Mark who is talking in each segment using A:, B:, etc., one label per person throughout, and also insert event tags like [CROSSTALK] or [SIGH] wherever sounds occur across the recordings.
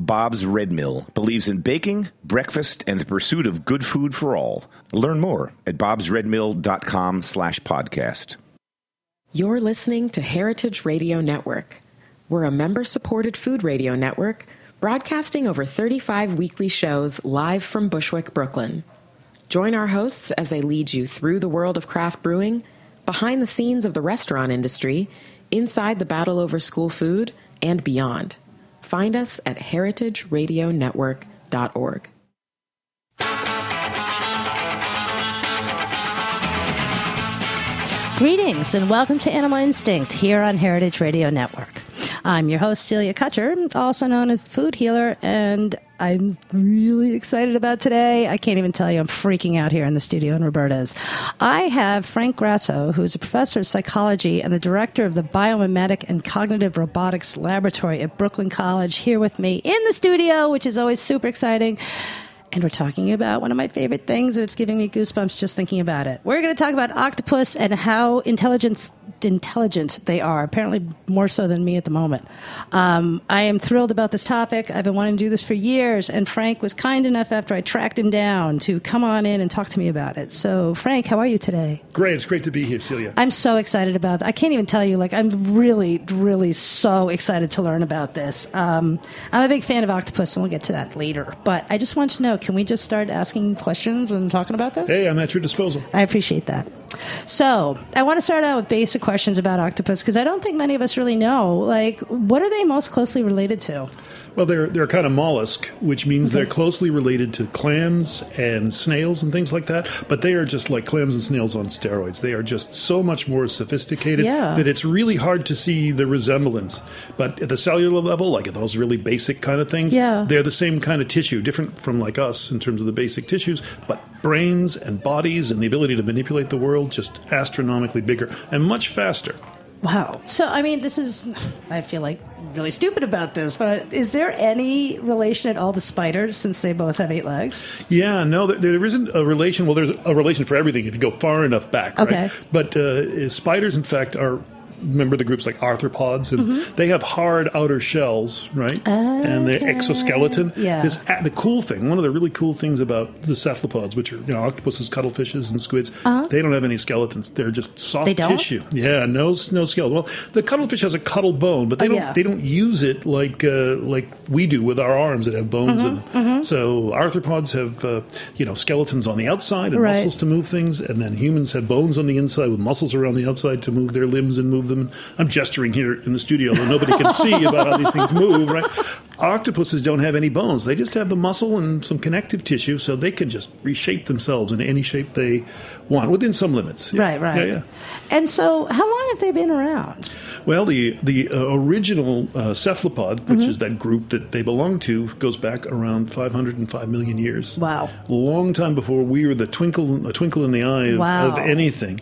A: Bob's Red Mill believes in baking, breakfast, and the pursuit of good food for all. Learn more at bobsredmill.com slash podcast.
B: You're listening to Heritage Radio Network. We're a member-supported food radio network broadcasting over 35 weekly shows live from Bushwick, Brooklyn. Join our hosts as they lead you through the world of craft brewing, behind the scenes of the restaurant industry, inside the battle over school food, and beyond. Find us at heritageradionetwork.org.
C: Greetings and welcome to Animal Instinct here on Heritage Radio Network. I'm your host, Celia Kutcher, also known as the Food Healer, and I'm really excited about today. I can't even tell you, I'm freaking out here in the studio in Roberta's. I have Frank Grasso, who's a professor of psychology and the director of the Biomimetic and Cognitive Robotics Laboratory at Brooklyn College, here with me in the studio, which is always super exciting and we're talking about one of my favorite things, and it's giving me goosebumps just thinking about it. We're going to talk about octopus and how intelligent intelligent they are. Apparently, more so than me at the moment. Um, I am thrilled about this topic. I've been wanting to do this for years, and Frank was kind enough after I tracked him down to come on in and talk to me about it. So, Frank, how are you today?
D: Great. It's great to be here, Celia.
C: I'm so excited about. It. I can't even tell you. Like, I'm really, really so excited to learn about this. Um, I'm a big fan of octopus, and we'll get to that later. But I just want to know can we just start asking questions and talking about this?
D: Hey, I'm at your disposal.
C: I appreciate that. So, I want to start out with basic questions about octopus because I don't think many of us really know. Like, what are they most closely related to?
D: Well, they're they're kind of mollusk, which means okay. they're closely related to clams and snails and things like that. But they are just like clams and snails on steroids. They are just so much more sophisticated
C: yeah.
D: that it's really hard to see the resemblance. But at the cellular level, like at those really basic kind of things,
C: yeah.
D: they're the same kind of tissue, different from like us in terms of the basic tissues, but brains and bodies and the ability to manipulate the world just astronomically bigger and much faster.
C: Wow. So, I mean, this is, I feel like really stupid about this, but is there any relation at all to spiders since they both have eight legs?
D: Yeah, no, there, there isn't a relation. Well, there's a relation for everything if you go far enough back.
C: Okay.
D: Right? But uh, spiders, in fact, are remember the groups like arthropods, and mm-hmm. they have hard outer shells, right?
C: Okay.
D: And the exoskeleton.
C: Yeah.
D: This, the cool thing, one of the really cool things about the cephalopods, which are you know octopuses, cuttlefishes, and squids,
C: uh-huh.
D: they don't have any skeletons. They're just soft
C: they don't?
D: tissue. Yeah, no no skeleton. Well, the cuttlefish has a cuttle bone, but they
C: oh,
D: don't
C: yeah.
D: they don't use it like uh, like we do with our arms that have bones
C: mm-hmm.
D: in them.
C: Mm-hmm.
D: So arthropods have uh, you know skeletons on the outside and
C: right.
D: muscles to move things, and then humans have bones on the inside with muscles around the outside to move their limbs and move them. I'm gesturing here in the studio that nobody can see [LAUGHS] about how these things move, right? Octopuses don't have any bones. They just have the muscle and some connective tissue, so they can just reshape themselves in any shape they want within some limits.
C: Yeah. Right, right.
D: Yeah, yeah.
C: And so, how long have they been around?
D: Well, the the uh, original uh, cephalopod, which mm-hmm. is that group that they belong to, goes back around 505 million years.
C: Wow.
D: Long time before we were the twinkle a twinkle in the eye of,
C: wow.
D: of anything.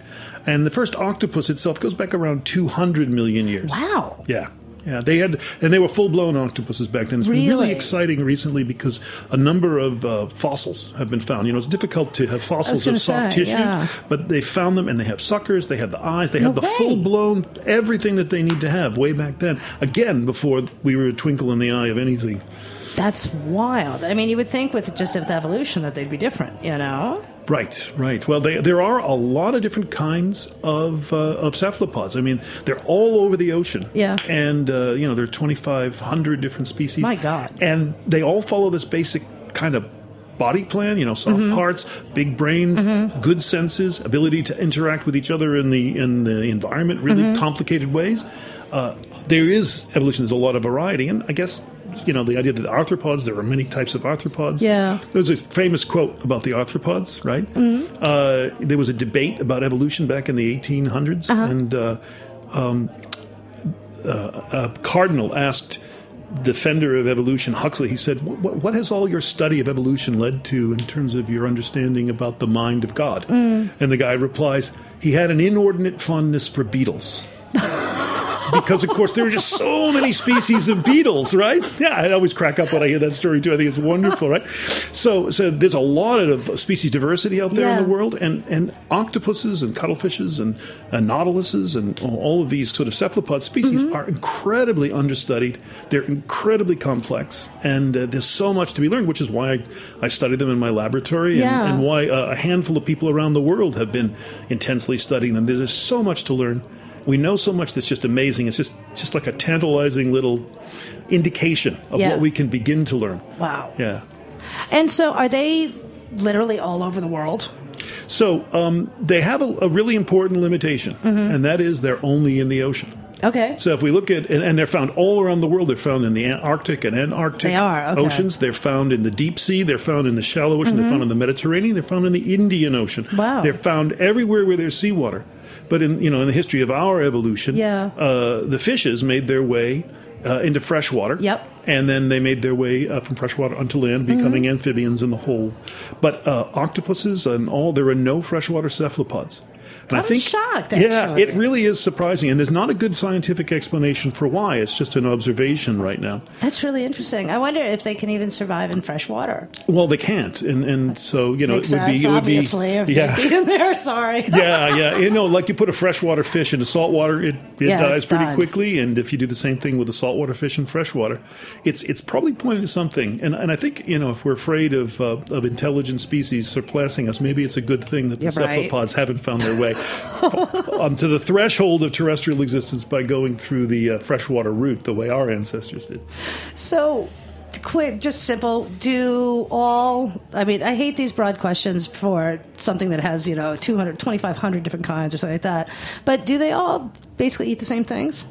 D: And the first octopus itself goes back around 200 million years.
C: Wow.
D: Yeah. Yeah, they had, and they were full blown octopuses back then. It's
C: really?
D: been really exciting recently because a number of uh, fossils have been found. You know, it's difficult to have fossils of soft
C: say,
D: tissue,
C: yeah.
D: but they found them and they have suckers, they have the eyes, they
C: no
D: have the full blown everything that they need to have way back then. Again, before we were a twinkle in the eye of anything.
C: That's wild. I mean, you would think with just with evolution that they'd be different, you know?
D: Right, right. Well, they, there are a lot of different kinds of uh, of cephalopods. I mean, they're all over the ocean.
C: Yeah.
D: And uh, you know, there are twenty five hundred different species.
C: My God.
D: And they all follow this basic kind of body plan, you know, soft mm-hmm. parts, big brains, mm-hmm. good senses, ability to interact with each other in the in the environment, really mm-hmm. complicated ways. Uh, there is evolution. There's a lot of variety, and I guess you know the idea that the arthropods. There are many types of arthropods.
C: Yeah.
D: There's this famous quote about the arthropods, right?
C: Mm-hmm.
D: Uh, there was a debate about evolution back in the 1800s,
C: uh-huh.
D: and uh, um, uh, a cardinal asked defender of evolution, Huxley, he said, what, what, has all your study of evolution led to in terms of your understanding about the mind of God?
C: Mm.
D: And the guy replies, he had an inordinate fondness for beetles. Because of course there are just so many species of beetles, right? Yeah, I always crack up when I hear that story too. I think it's wonderful, right? So, so there's a lot of species diversity out there
C: Yeah.
D: in the world, and and octopuses and cuttlefishes and, and nautiluses and all of these sort of cephalopod species
C: Mm-hmm.
D: are incredibly understudied. They're incredibly complex, and uh, there's so much to be learned, which is why I, I study them in my laboratory, and,
C: Yeah.
D: and why uh, a handful of people around the world have been intensely studying them. There's just so much to learn. We know so much that's just amazing. It's just just like a tantalizing little indication of
C: Yeah.
D: what we can begin to learn.
C: Wow.
D: Yeah.
C: And so, are they literally all over the world?
D: So um, they have a, a really important limitation,
C: Mm-hmm.
D: and that is they're only in the ocean.
C: Okay.
D: So if we look at, and, and they're found all around the world. They're found in the Arctic and Antarctic
C: They are, okay.
D: oceans. They're found in the deep sea. They're found in the shallow ocean. They're found in the Mediterranean. They're found in the Indian Ocean.
C: Mm-hmm. Wow.
D: They're found everywhere where there's seawater. But in you know in the history of our evolution,
C: Yeah.
D: uh, the fishes made their way uh, into freshwater.
C: Yep.
D: And then they made their way uh, from freshwater onto land, becoming
C: Mm-hmm.
D: amphibians in the whole. But uh, octopuses and all, there are no freshwater cephalopods. And
C: I'm shocked,
D: Yeah,
C: actually.
D: it really is surprising, and there's not a good scientific explanation for why. It's just an observation right now.
C: That's really interesting. I wonder if they can even survive in fresh water.
D: Well, they can't, and and so you know
C: Makes
D: it would
C: sense,
D: be it would
C: obviously,
D: be
C: if
D: yeah. [LAUGHS]
C: be in there. Sorry. [LAUGHS]
D: yeah, yeah. You know, like you put a freshwater fish into saltwater, it, it
C: Yeah,
D: dies pretty quickly. And if you do the same thing with a saltwater fish in freshwater, it's it's probably pointing to something. And and I think you know if we're afraid of uh, of intelligent species surpassing us, maybe it's a good thing that the
C: right.
D: cephalopods haven't found their way [LAUGHS] um, to the threshold of terrestrial existence by going through the uh, freshwater route the way our ancestors did.
C: So, quick, just simple. Do all, I mean, I hate these broad questions for something that has, you know, 200, 2,500 different kinds or something like that. But do they all basically eat the same things?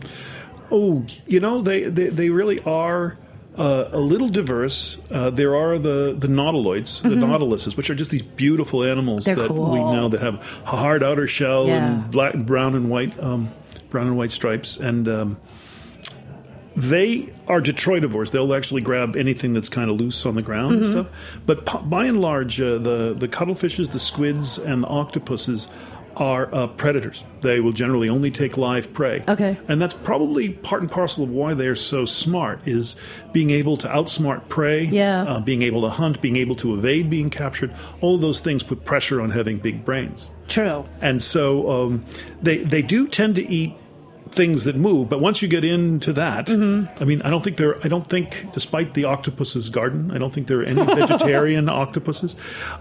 D: Oh, you know, they, they, they really are uh, a little diverse. Uh, there are the, the nautiloids, the nautiluses, which are just these beautiful animals
C: Mm-hmm. They're
D: that
C: cool.
D: we know that have a hard outer shell
C: Yeah.
D: and black, brown and white, um, brown and white stripes, and um, they are detritivores. They'll actually grab anything that's kind of loose on the ground and
C: Mm-hmm.
D: stuff. But by and large, uh, the the cuttlefishes, the squids, and the octopuses are uh, predators. They will generally only take live prey.
C: Okay.
D: and that's probably part and parcel of why they're so smart. Is being able to outsmart prey.
C: Yeah.
D: uh, being able to hunt, being able to evade being captured. All of those things put pressure on having big brains.
C: True.
D: And so um, they they do tend to eat things that move, but once you get into that,
C: Mm-hmm.
D: I mean, I don't think there. I don't think, despite the octopus's garden, I don't think there are any vegetarian [LAUGHS] octopuses.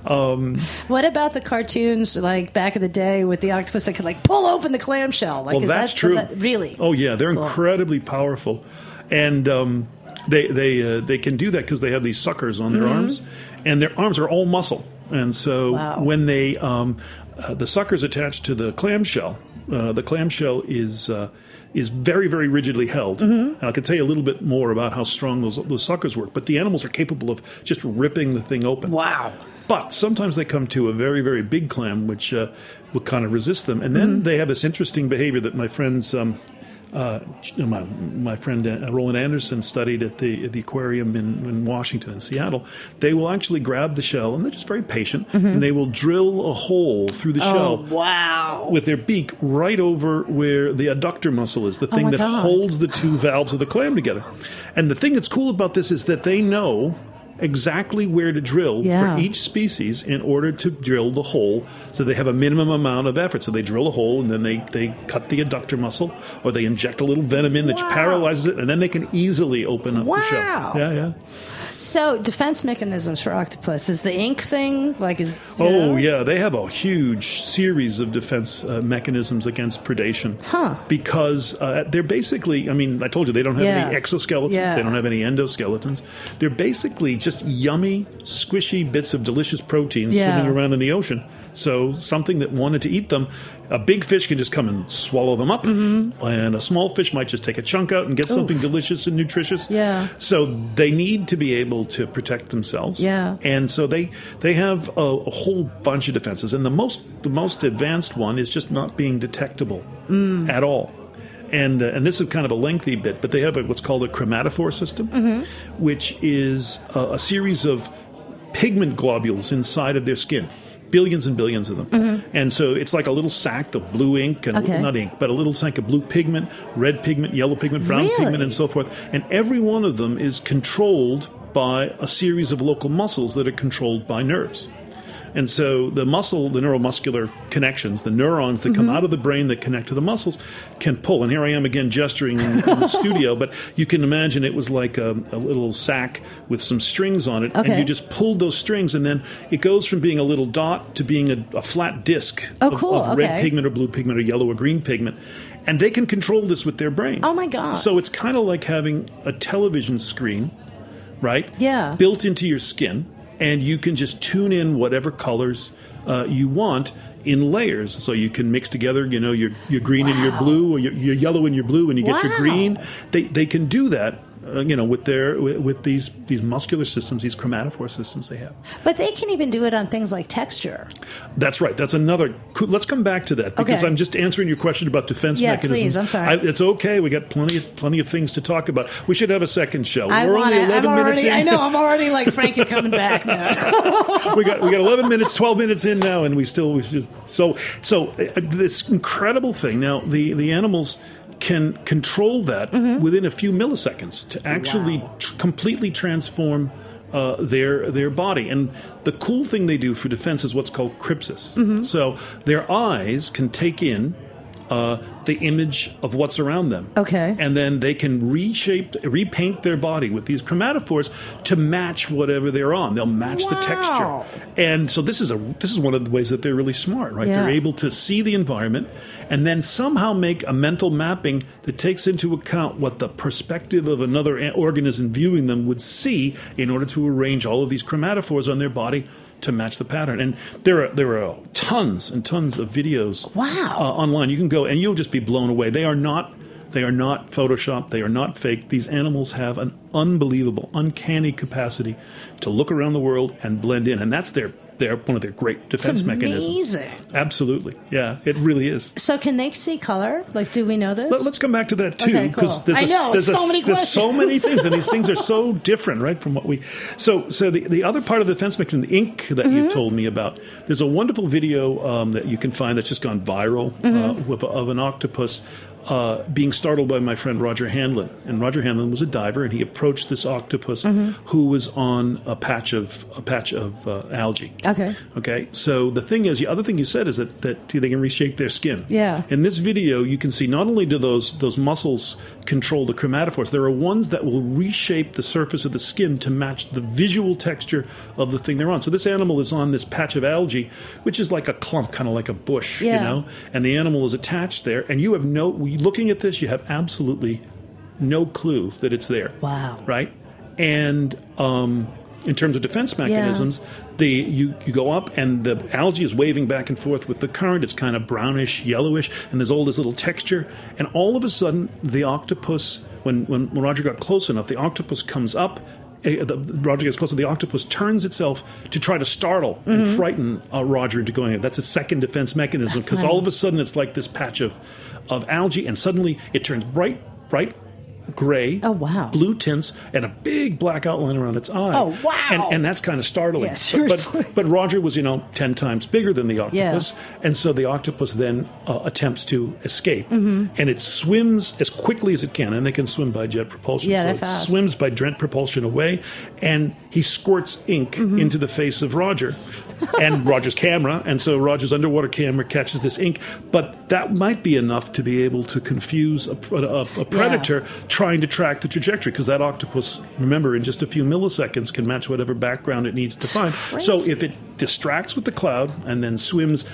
D: Um,
C: What about the cartoons like back in the day with the octopus that could like pull open the clamshell? Like,
D: well,
C: is
D: that's
C: that,
D: true.
C: that- really?
D: Oh yeah, they're
C: Cool.
D: incredibly powerful, and um, they they uh, they can do that because they have these suckers on their arms, and their arms are all muscle, and so
C: Wow.
D: when they um, uh, the suckers attached to the clamshell, uh, the clamshell is. Uh, is very, very rigidly held. And I can tell you a little bit more about how strong those, those suckers work. But the animals are capable of just ripping the thing open.
C: Wow.
D: But sometimes they come to a very, very big clam, which uh, will kind of resist them. And then they have this interesting behavior that my friends, um, uh, my, my friend uh, Roland Anderson studied at the, at the aquarium in, in Washington and Seattle. They will actually grab the shell, and they're just very patient, and they will drill a hole through the shell
C: Oh, wow.
D: with their beak right over where the adductor muscle is, the thing
C: Oh
D: that
C: God.
D: holds the two valves of the clam together. And the thing that's cool about this is that they know exactly where to drill
C: Yeah.
D: for each species in order to drill the hole so they have a minimum amount of effort. So they drill a hole and then they, they cut the adductor muscle or they inject a little venom in that
C: Wow.
D: paralyzes it and then they can easily open up the shell. Yeah, yeah.
C: So, defense mechanisms for octopus is the ink thing like is.
D: Oh
C: know?
D: yeah, they have a huge series of defense uh, mechanisms against predation.
C: Huh.
D: Because uh, they're basically, I mean, I told you they don't have
C: Yeah.
D: any exoskeletons.
C: Yeah.
D: They don't have any endoskeletons. They're basically just yummy, squishy bits of delicious protein
C: Yeah.
D: swimming around in the ocean. So something that wanted to eat them, a big fish can just come and swallow them up,
C: Mm-hmm.
D: and a small fish might just take a chunk out and get something delicious and nutritious.
C: Yeah.
D: So they need to be able to protect themselves.
C: Yeah.
D: And so they they have a, a whole bunch of defenses, and the most the most advanced one is just not being detectable
C: Mm.
D: at all. And uh, and this is kind of a lengthy bit, but they have a, what's called a chromatophore system,
C: Mm-hmm.
D: which is a, a series of pigment globules inside of their skin. Billions and billions of them. And so it's like a little sack of blue ink, and
C: Mm-hmm. Okay.
D: not ink, but a little sack of blue pigment, red pigment, yellow pigment, brown
C: Really?
D: pigment, and so forth. And every one of them is controlled by a series of local muscles that are controlled by nerves. And so the muscle, the neuromuscular connections, the neurons that
C: Mm-hmm.
D: come out of the brain that connect to the muscles can pull. And here I am again gesturing in, in the [LAUGHS] studio, but you can imagine it was like a, a little sack with some strings on it. And you just pulled those strings, and then it goes from being a little dot to being a, a flat disc
C: Oh,
D: of,
C: cool.
D: of red
C: Okay.
D: pigment or blue pigment or yellow or green pigment. And they can control this with their brain.
C: Oh, my God.
D: So it's kind of like having a television screen right?
C: Yeah.
D: Built into your skin, and you can just tune in whatever colors uh, you want in layers. So you can mix together, you know, your your green and your blue, or your, your yellow and your blue, and you get your green. They they can do that. Uh, you know, with their with, with these these muscular systems, these chromatophore systems they have.
C: But they can even do it on things like texture.
D: That's right. That's another. cool- Let's come back to that because
C: Okay.
D: I'm just answering your question about defense
C: Yeah,
D: mechanisms.
C: please, I'm sorry.
D: I, it's okay. We got plenty of plenty of things to talk about. We should have a second show.
C: I
D: We're
C: want
D: only
C: it.
D: 11
C: I'm
D: minutes in.
C: I know. I'm already like [LAUGHS] Frank. You're coming back now.
D: we got we got 11 minutes 12 minutes in now and we still we just so so uh, this incredible thing now the the animals can control that
C: Mm-hmm.
D: within a few milliseconds to actually tr- completely transform uh, their their body and the cool thing they do for defense is what's called crypsis
C: Mm-hmm.
D: so their eyes can take in uh, the image of what's around them.
C: Okay.
D: And then they can reshape, repaint their body with these chromatophores to match whatever they're on. They'll match the texture. And so this is a this is one of the ways that they're really smart, right?
C: Yeah.
D: They're able to see the environment and then somehow make a mental mapping that takes into account what the perspective of another organism viewing them would see in order to arrange all of these chromatophores on their body to match the pattern. And there are there are tons and tons of videos
C: Wow.
D: uh, online. You can go and you'll just be blown away. They are not they are not photoshopped. They are not fake. These animals have an unbelievable, uncanny capacity to look around the world and blend in, and that's their their one of their great defense mechanisms.
C: amazing.
D: Absolutely, yeah, it really is.
C: So can they see color? Like, do we know this?
D: Let, us come back to that too,
C: Okay,
D: because
C: cool.
D: there's,
C: I
D: a-
C: know,
D: there's
C: so
D: a-
C: many
D: there's so many things, and these [LAUGHS] things are so different, right, from what we. So, so the, the other part of the defense mechanism, the ink that
C: Mm-hmm.
D: you told me about, there's a wonderful video um, that you can find that's just gone viral uh,
C: Mm-hmm.
D: with, of an octopus. Uh, being startled by my friend Roger Hanlon, and Roger Hanlon was a diver, and he approached this octopus
C: Mm-hmm.
D: who was on a patch of a patch of uh, algae.
C: Okay.
D: Okay. So the thing is, the other thing you said is that, that they can reshape their skin.
C: Yeah.
D: In this video, you can see not only do those those muscles control the chromatophores, there are ones that will reshape the surface of the skin to match the visual texture of the thing they're on. So this animal is on this patch of algae, which is like a clump, kind of like a bush,
C: Yeah.
D: you know, and the animal is attached there, and you have no looking at this, you have absolutely no clue that it's there.
C: Wow.
D: Right? And um, in terms of defense mechanisms, the you, you go up and the algae is waving back and forth with the current. It's kind of brownish, yellowish, and there's all this little texture. And all of a sudden, the octopus, when, when, when Roger got close enough, the octopus comes up. The, Roger gets closer. The octopus turns itself to try to startle and
C: Mm-hmm.
D: frighten uh, Roger into going. That's a second defense mechanism because all of a sudden it's like this patch of, of algae, and suddenly it turns bright, bright gray,
C: Oh, wow.
D: blue tints, and a big black outline around its eye.
C: Oh, wow.
D: And, and that's kind of startling.
C: Yeah,
D: But-
C: seriously.
D: But, but Roger was, you know, 10 times bigger than the octopus. And so the octopus then uh, attempts to escape.
C: Mm-hmm.
D: And it swims as quickly as it can. And they can swim by jet propulsion.
C: Yeah,
D: so it
C: fast.
D: swims by jet propulsion away. And he squirts ink
C: Mm-hmm.
D: into the face of Roger and Roger's camera. And so Roger's underwater camera catches this ink. But that might be enough to be able to confuse a, a, a predator trying to track the trajectory because that octopus, remember, in just a few milliseconds can match whatever background it needs to find. So if it distracts with the cloud and then swims,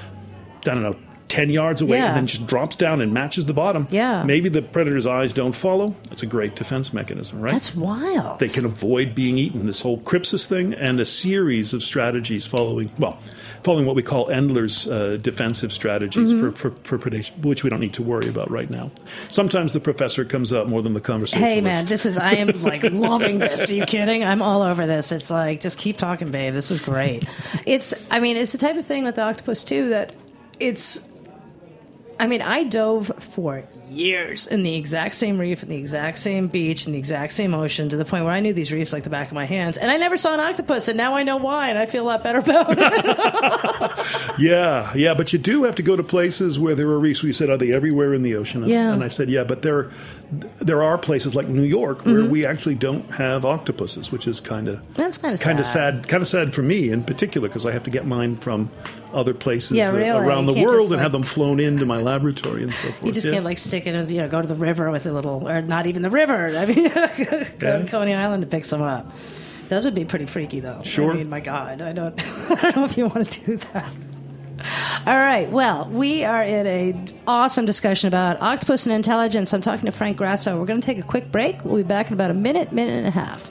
D: I don't know, 10 yards away
C: Yeah.
D: and then just drops down and matches the bottom,
C: Yeah.
D: maybe the predator's eyes don't follow. That's a great defense mechanism, right?
C: That's wild.
D: they can avoid being eaten. This whole crypsis thing and a series of strategies following, well, following what we call Endler's uh, defensive strategies
C: Mm-hmm.
D: for, for, for predation, which we don't need to worry about right now. Sometimes the professor comes up more than the conversation.
C: Hey man, this is I am like [LAUGHS] loving this. Are you kidding? I'm all over this. It's like just keep talking, babe. This is great. It's I mean, it's the type of thing with the octopus too that it's I mean, I dove for years in the exact same reef, in the exact same beach, in the exact same ocean, to the point where I knew these reefs like the back of my hands, and I never saw an octopus, and now I know why, and I feel a lot better about it. [LAUGHS]
D: Yeah, yeah, but you do have to go to places where there are reefs. We said, are they everywhere in the ocean? And,
C: Yeah.
D: and I said, yeah, but there, there are places like New York where we actually don't have octopuses, which is kind of
C: Mm-hmm. That's kinda
D: kind of
C: sad.
D: kind of sad for me in particular because I have to get mine from other places
C: Yeah,
D: uh,
C: really.
D: around
C: You
D: the world and have them flown into my laboratory and so forth.
C: you just
D: yeah.
C: can't like stick it in, you know, go to the river with a little, or not even the river. [LAUGHS] I mean, go
D: Yeah.
C: to Coney Island to pick some up. Those would be pretty freaky, though.
D: Sure.
C: I mean, my God, I don't, [LAUGHS] I don't know if you want to do that. All right. Well, we are in a awesome discussion about octopus and intelligence. I'm talking to Frank Grasso. We're going to take a quick break. We'll be back in about a minute, minute and a half.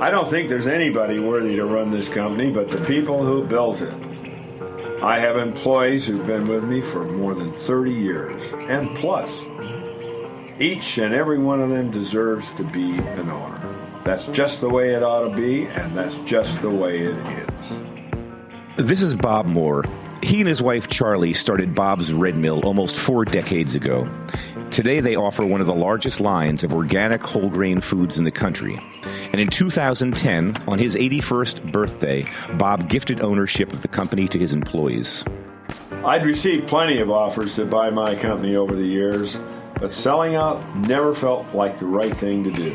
E: I don't think there's anybody worthy to run this company but the people who built it. I have employees who've been with me for more than 30 years and plus. Each and every one of them deserves to be an owner. That's just the way it ought to be, and that's just the way it is.
A: This is Bob Moore. He and his wife Charlie started Bob's Red Mill almost four decades ago. Today they offer one of the largest lines of organic whole grain foods in the country. And in 2010, on his 81st birthday, Bob gifted ownership of the company to his employees.
E: I'd received plenty of offers to buy my company over the years, but selling out never felt like the right thing to do.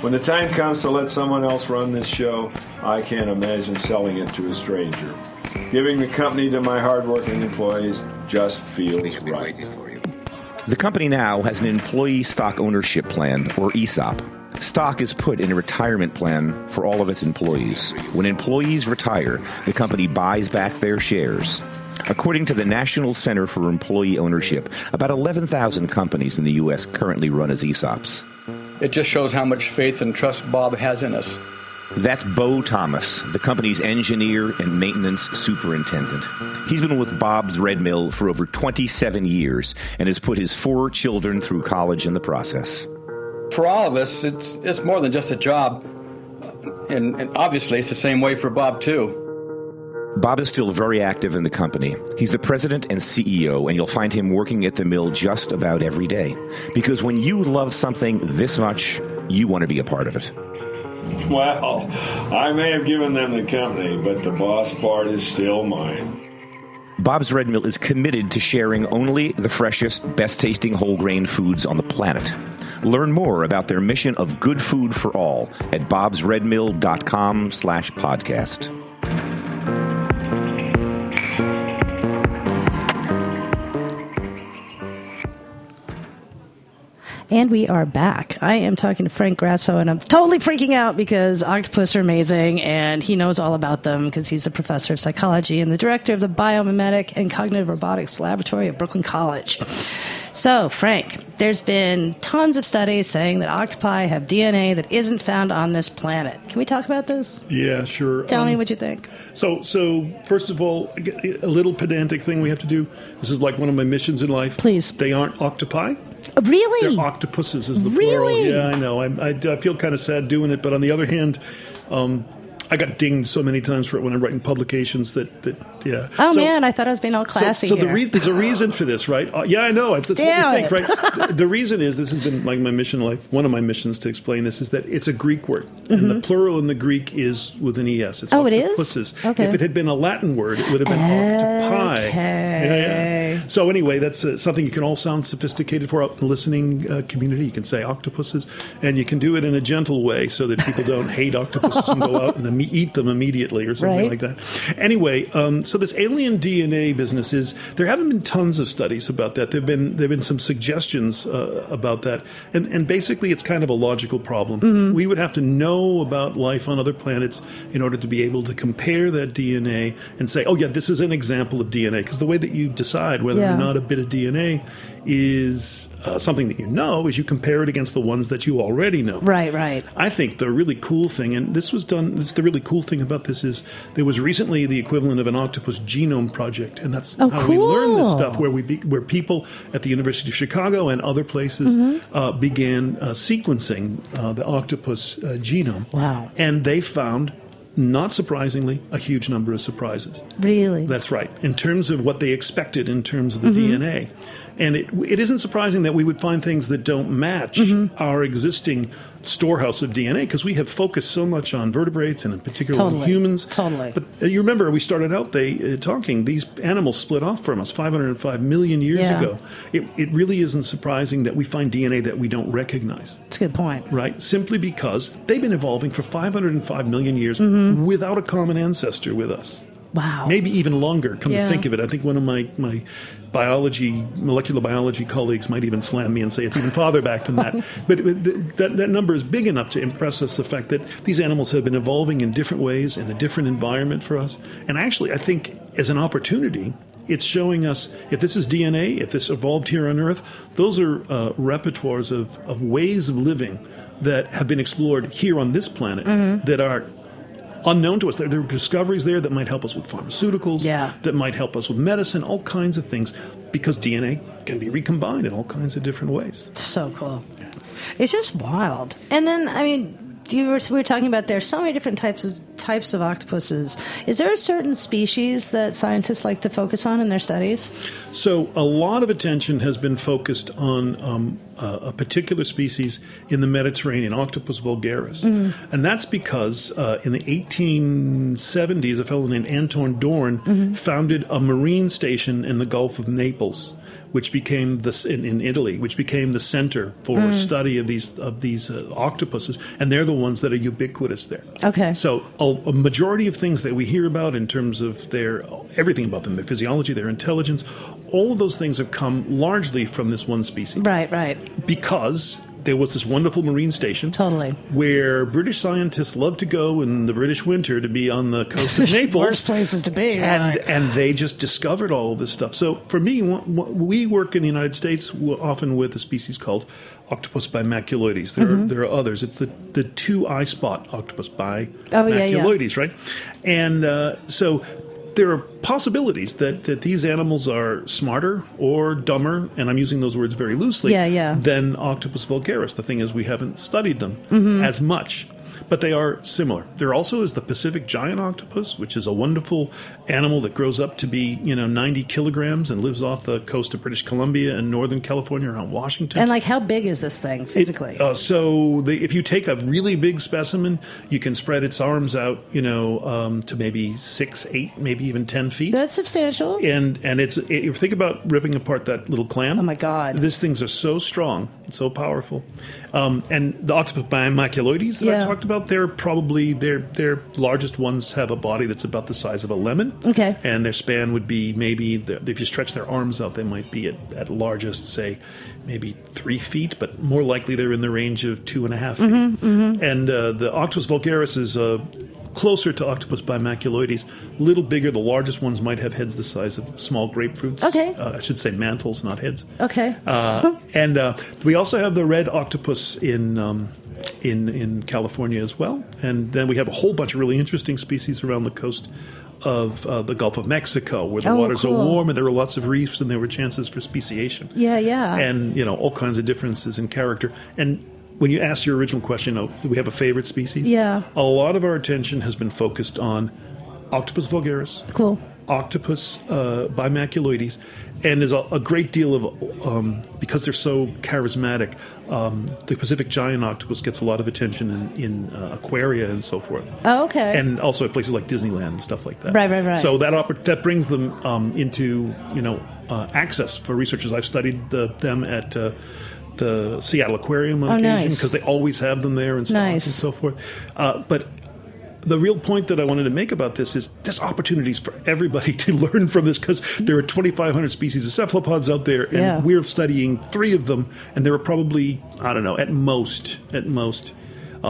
E: When the time comes to let someone else run this show, I can't imagine selling it to a stranger. Giving the company to my hardworking employees just feels right.
A: The company now has an employee stock ownership plan, or ESOP. Stock is put in a retirement plan for all of its employees. When employees retire, the company buys back their shares. According to the National Center for Employee Ownership, about 11,000 companies in the U.S. currently run as ESOPs.
F: It just shows how much faith and trust Bob has in us.
A: That's Bo Thomas, the company's engineer and maintenance superintendent. He's been with Bob's Red Mill for over 27 years and has put his four children through college in the process.
F: For all of us, it's it's more than just a job, and, and obviously it's the same way for Bob too.
A: Bob is still very active in the company. He's the president and CEO, and you'll find him working at the mill just about every day. Because when you love something this much, you want to be a part of it.
E: Well, I may have given them the company, but the boss part is still mine.
A: Bob's Red Mill is committed to sharing only the freshest, best tasting whole grain foods on the planet. Learn more about their mission of good food for all at bobsredmill.com slash podcast.
C: And we are back. I am talking to Frank Grasso, and I'm totally freaking out because octopus are amazing, and he knows all about them because he's a professor of psychology and the director of the Biomimetic and Cognitive Robotics Laboratory at Brooklyn College. So, Frank, there's been tons of studies saying that octopi have DNA that isn't found on this planet. Can we talk about this?
D: Yeah, sure.
C: Tell
D: Um,
C: me what you think.
D: So, so first of all, a little pedantic thing we have to do. This is like one of my missions in life.
C: Please.
D: They aren't octopi.
C: Really?
D: They're octopuses is the
C: Really?
D: plural. Yeah, I know. I, I, I feel kind of sad doing it, but on the other hand, um, I got dinged so many times for it when I'm writing publications that, that yeah.
C: oh,
D: So-
C: man, I thought I was being all classy
D: so the
C: here.
D: re- there's a reason for this, right? Uh, yeah, I know. It's, it's what we think,
C: it.
D: right? [LAUGHS] the, the reason is this has been like my mission in life. One of my missions to explain this is that it's a Greek word, and the plural in the Greek is with an es. It's
C: Mm-hmm. Oh, it is? Okay.
D: If it had been a Latin word, it would have been octopi.
C: Okay.
D: Yeah, So anyway, that's uh, something you can all sound sophisticated for out in the listening uh, community. You can say octopuses, and you can do it in a gentle way so that people don't [LAUGHS] hate octopuses and go out and eat them immediately or something
C: Right.
D: like that. Anyway, um, so this alien DNA business is there haven't been tons of studies about that. There've been there've been some suggestions uh, about that, and and basically it's kind of a logical problem.
C: Mm-hmm.
D: We would have to know about life on other planets in order to be able to compare that DNA and say, oh yeah, this is an example of DNA. Because the way that you decide whether
C: Yeah.
D: or not a bit of DNA is uh, something that you know is you compare it against the ones that you already know.
C: Right, right.
D: I think the really cool thing, and this was done, this, the really cool thing about this is there was recently the equivalent of an octopus genome project, and that's
C: Oh,
D: how we learned this stuff, where we be, where people at the University of Chicago and other places
C: Mm-hmm.
D: uh, began uh, sequencing uh, the octopus uh, genome.
C: Wow.
D: And they found, not surprisingly, a huge number of surprises.
C: Really?
D: That's right. In terms of what they expected in terms of the
C: Mm-hmm.
D: DNA. And it, it isn't surprising that we would find things that don't match
C: Mm-hmm.
D: our existing storehouse of DNA because we have focused so much on vertebrates and in particular on
C: Totally.
D: humans.
C: Totally.
D: But uh, you remember we started out they uh, talking these animals split off from us 505 million years
C: Yeah.
D: ago. It, it really isn't surprising that we find DNA that we don't recognize
C: That's a good point.
D: right? Simply because they've been evolving for 505 million years
C: Mm-hmm.
D: without a common ancestor with us.
C: Wow.
D: Maybe even longer, come
C: Yeah.
D: to think of it. I think one of my, my biology, molecular biology colleagues might even slam me and say it's even farther back than that. [LAUGHS] but but th- that, that number is big enough to impress us the fact that these animals have been evolving in different ways in a different environment for us. And actually, I think as an opportunity, it's showing us if this is DNA, if this evolved here on Earth, those are uh, repertoires of, of ways of living that have been explored here on this planet
C: Mm-hmm.
D: that are unknown to us. There, there are discoveries there that might help us with pharmaceuticals,
C: Yeah.
D: that might help us with medicine, all kinds of things, because DNA can be recombined in all kinds of different ways.
C: So cool. It's just wild. And then, I mean, you were, we were talking about there's so many different types of types of octopuses. Is there a certain species that scientists like to focus on in their studies?
D: So, a lot of attention has been focused on um, a, a particular species in the Mediterranean, Octopus vulgaris. And that's because uh, in the 1870s, a fellow named Anton Dohrn founded a marine station in the Gulf of Naples. Which became the in, in Italy, which became the center for study of these of these uh, octopuses, and they're the ones that are ubiquitous there.
C: Okay.
D: So a, a majority of things that we hear about in terms of their everything about them, their physiology, their intelligence, all of those things have come largely from this one species.
C: Right, right.
D: Because there was this wonderful marine station.
C: Totally.
D: Where British scientists love to go in the British winter to be on the coast of [LAUGHS] Naples.
C: Worst places to be.
D: And,
C: right.
D: and they just discovered all of this stuff. So for me, we work in the United States often with a species called Octopus bimaculoides. There,
C: Mm-hmm.
D: are, there are others. It's the, the two eye spot octopus bimaculoides,
C: Oh, yeah, yeah.
D: right? And uh, so there are possibilities that, that these animals are smarter or dumber, and I'm using those words very loosely,
C: Yeah, yeah.
D: than Octopus vulgaris. The thing is, we haven't studied them
C: Mm-hmm.
D: as much. But they are similar. There also is the Pacific giant octopus, which is a wonderful animal that grows up to be, you know, 90 kilograms and lives off the coast of British Columbia and Northern California around Washington.
C: And like, how big is this thing physically?
D: Uh, so the, if you take a really big specimen, you can spread its arms out, you know, um, to maybe six, eight, maybe even ten feet.
C: That's substantial.
D: and and it's if you think about ripping apart that little clam.
C: Oh, my God.
D: These things are so strong, so powerful. Um, and the octopus bimaculoides that I talked about, they're probably their their largest ones have a body that's about the size of a lemon.
C: Okay.
D: And their span would be maybe the, if you stretch their arms out, they might be at, at largest, say, maybe three feet, but more likely they're in the range of two and a half feet.
C: Mm-hmm,
D: And uh, the Octopus vulgaris is uh, closer to Octopus bimaculoides, little bigger. The largest ones might have heads the size of small grapefruits.
C: Okay.
D: Uh, I should say mantles, not heads.
C: Okay.
D: Uh, and uh, we also have the red octopus in. Um, in, in California as well, and then we have a whole bunch of really interesting species around the coast of uh, the Gulf of Mexico, where the
C: Oh,
D: waters
C: cool.
D: are warm and there are lots of reefs, and there were chances for speciation
C: yeah, yeah.
D: and you know all kinds of differences in character. And when you asked your original question, oh, do we have a favorite species?
C: Yeah.
D: a lot of our attention has been focused on Octopus vulgaris,
C: cool.
D: Octopus uh, bimaculoides, and there's a, a great deal of um, because they're so charismatic. Um, the Pacific giant octopus gets a lot of attention in, in uh, aquaria and so forth.
C: Oh, okay.
D: And also at places like Disneyland and stuff like that.
C: Right, right, right.
D: So that oppor- that brings them um, into you know uh, access for researchers. I've studied the, them at. Uh, the Seattle Aquarium on
C: Oh,
D: occasion
C: nice.
D: because they always have them there and stock
C: Nice.
D: and so forth. Uh, but the real point that I wanted to make about this is there's opportunities for everybody [LAUGHS] to learn from this because there are 2,500 species of cephalopods out there, and
C: Yeah.
D: we're studying three of them, and there are probably I don't know at most at most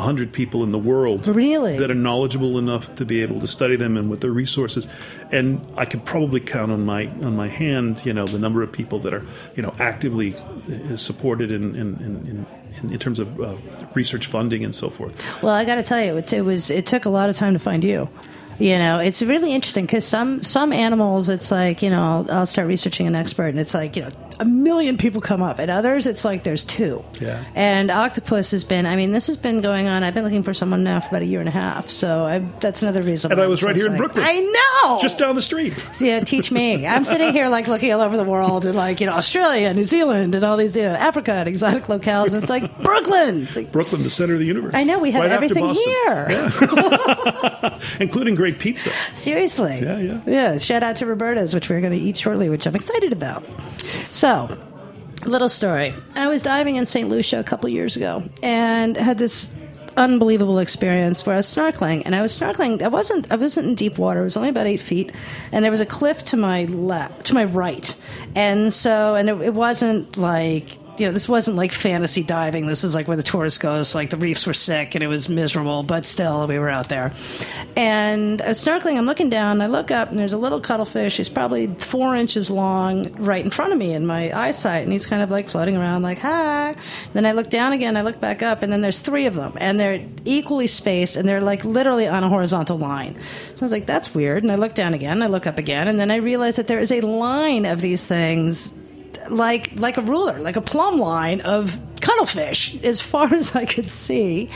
D: hundred people in the world
C: Really?
D: that are knowledgeable enough to be able to study them and with their resources. And I could probably count on my on my hand, you know, the number of people that are you know actively uh, supported in in, in, in, in terms of uh, research funding and so forth.
C: Well, I got to tell you, it, it was it took a lot of time to find you. You know, it's really interesting because some some animals, it's like you know, I'll, I'll start researching an expert, and it's like you know, a million people come up, and others, it's like there's two.
D: Yeah.
C: And octopus has been, I mean, this has been going on. I've been looking for someone now for about a year and a half, so I, that's another reason.
D: And I was right here in. Brooklyn.
C: I know,
D: Just down the street. [LAUGHS]
C: yeah, teach me. I'm sitting here like looking all over the world and like you know Australia, New Zealand, and all these you know, Africa and exotic locales. And it's like [LAUGHS] Brooklyn. It's like,
D: Brooklyn, the center of the universe.
C: I know we have
D: Right
C: everything here. [LAUGHS]
D: including great pizza.
C: Seriously.
D: Yeah, yeah.
C: Yeah. Shout out to Roberta's, which we're going to eat shortly, which I'm excited about. So, little story. I was diving in St. Lucia a couple years ago and had this unbelievable experience where I was snorkeling and I was snorkeling I wasn't I wasn't in deep water it was only about eight feet and there was a cliff to my left to my right and so and it, it wasn't like you know, this wasn't like fantasy diving. This is like where the tourist goes. Like the reefs were sick and it was miserable, but still we were out there. And I was snorkeling. I'm looking down. I look up and there's a little cuttlefish. He's probably four inches long, right in front of me in my eyesight, and he's kind of like floating around, like hi. Then I look down again. I look back up, and then there's three of them, and they're equally spaced, and they're like literally on a horizontal line. So I was like, that's weird. And I look down again. I look up again, and then I realize that there is a line of these things like like a ruler, like a plumb line of cuttlefish as far [LAUGHS] as I could see.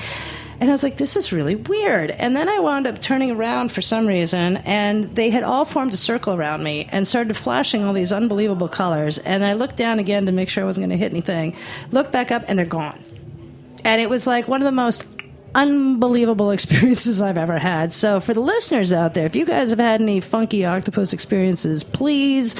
C: And I was like, this is really weird. And then I wound up turning around for some reason, and they had all formed a circle around me and started flashing all these unbelievable colors. And I looked down again to make sure I wasn't going to hit anything. Looked back up, and they're gone. And it was like one of the most unbelievable [LAUGHS] experiences I've ever had. So, for the listeners out there, if you guys have had any funky octopus experiences, please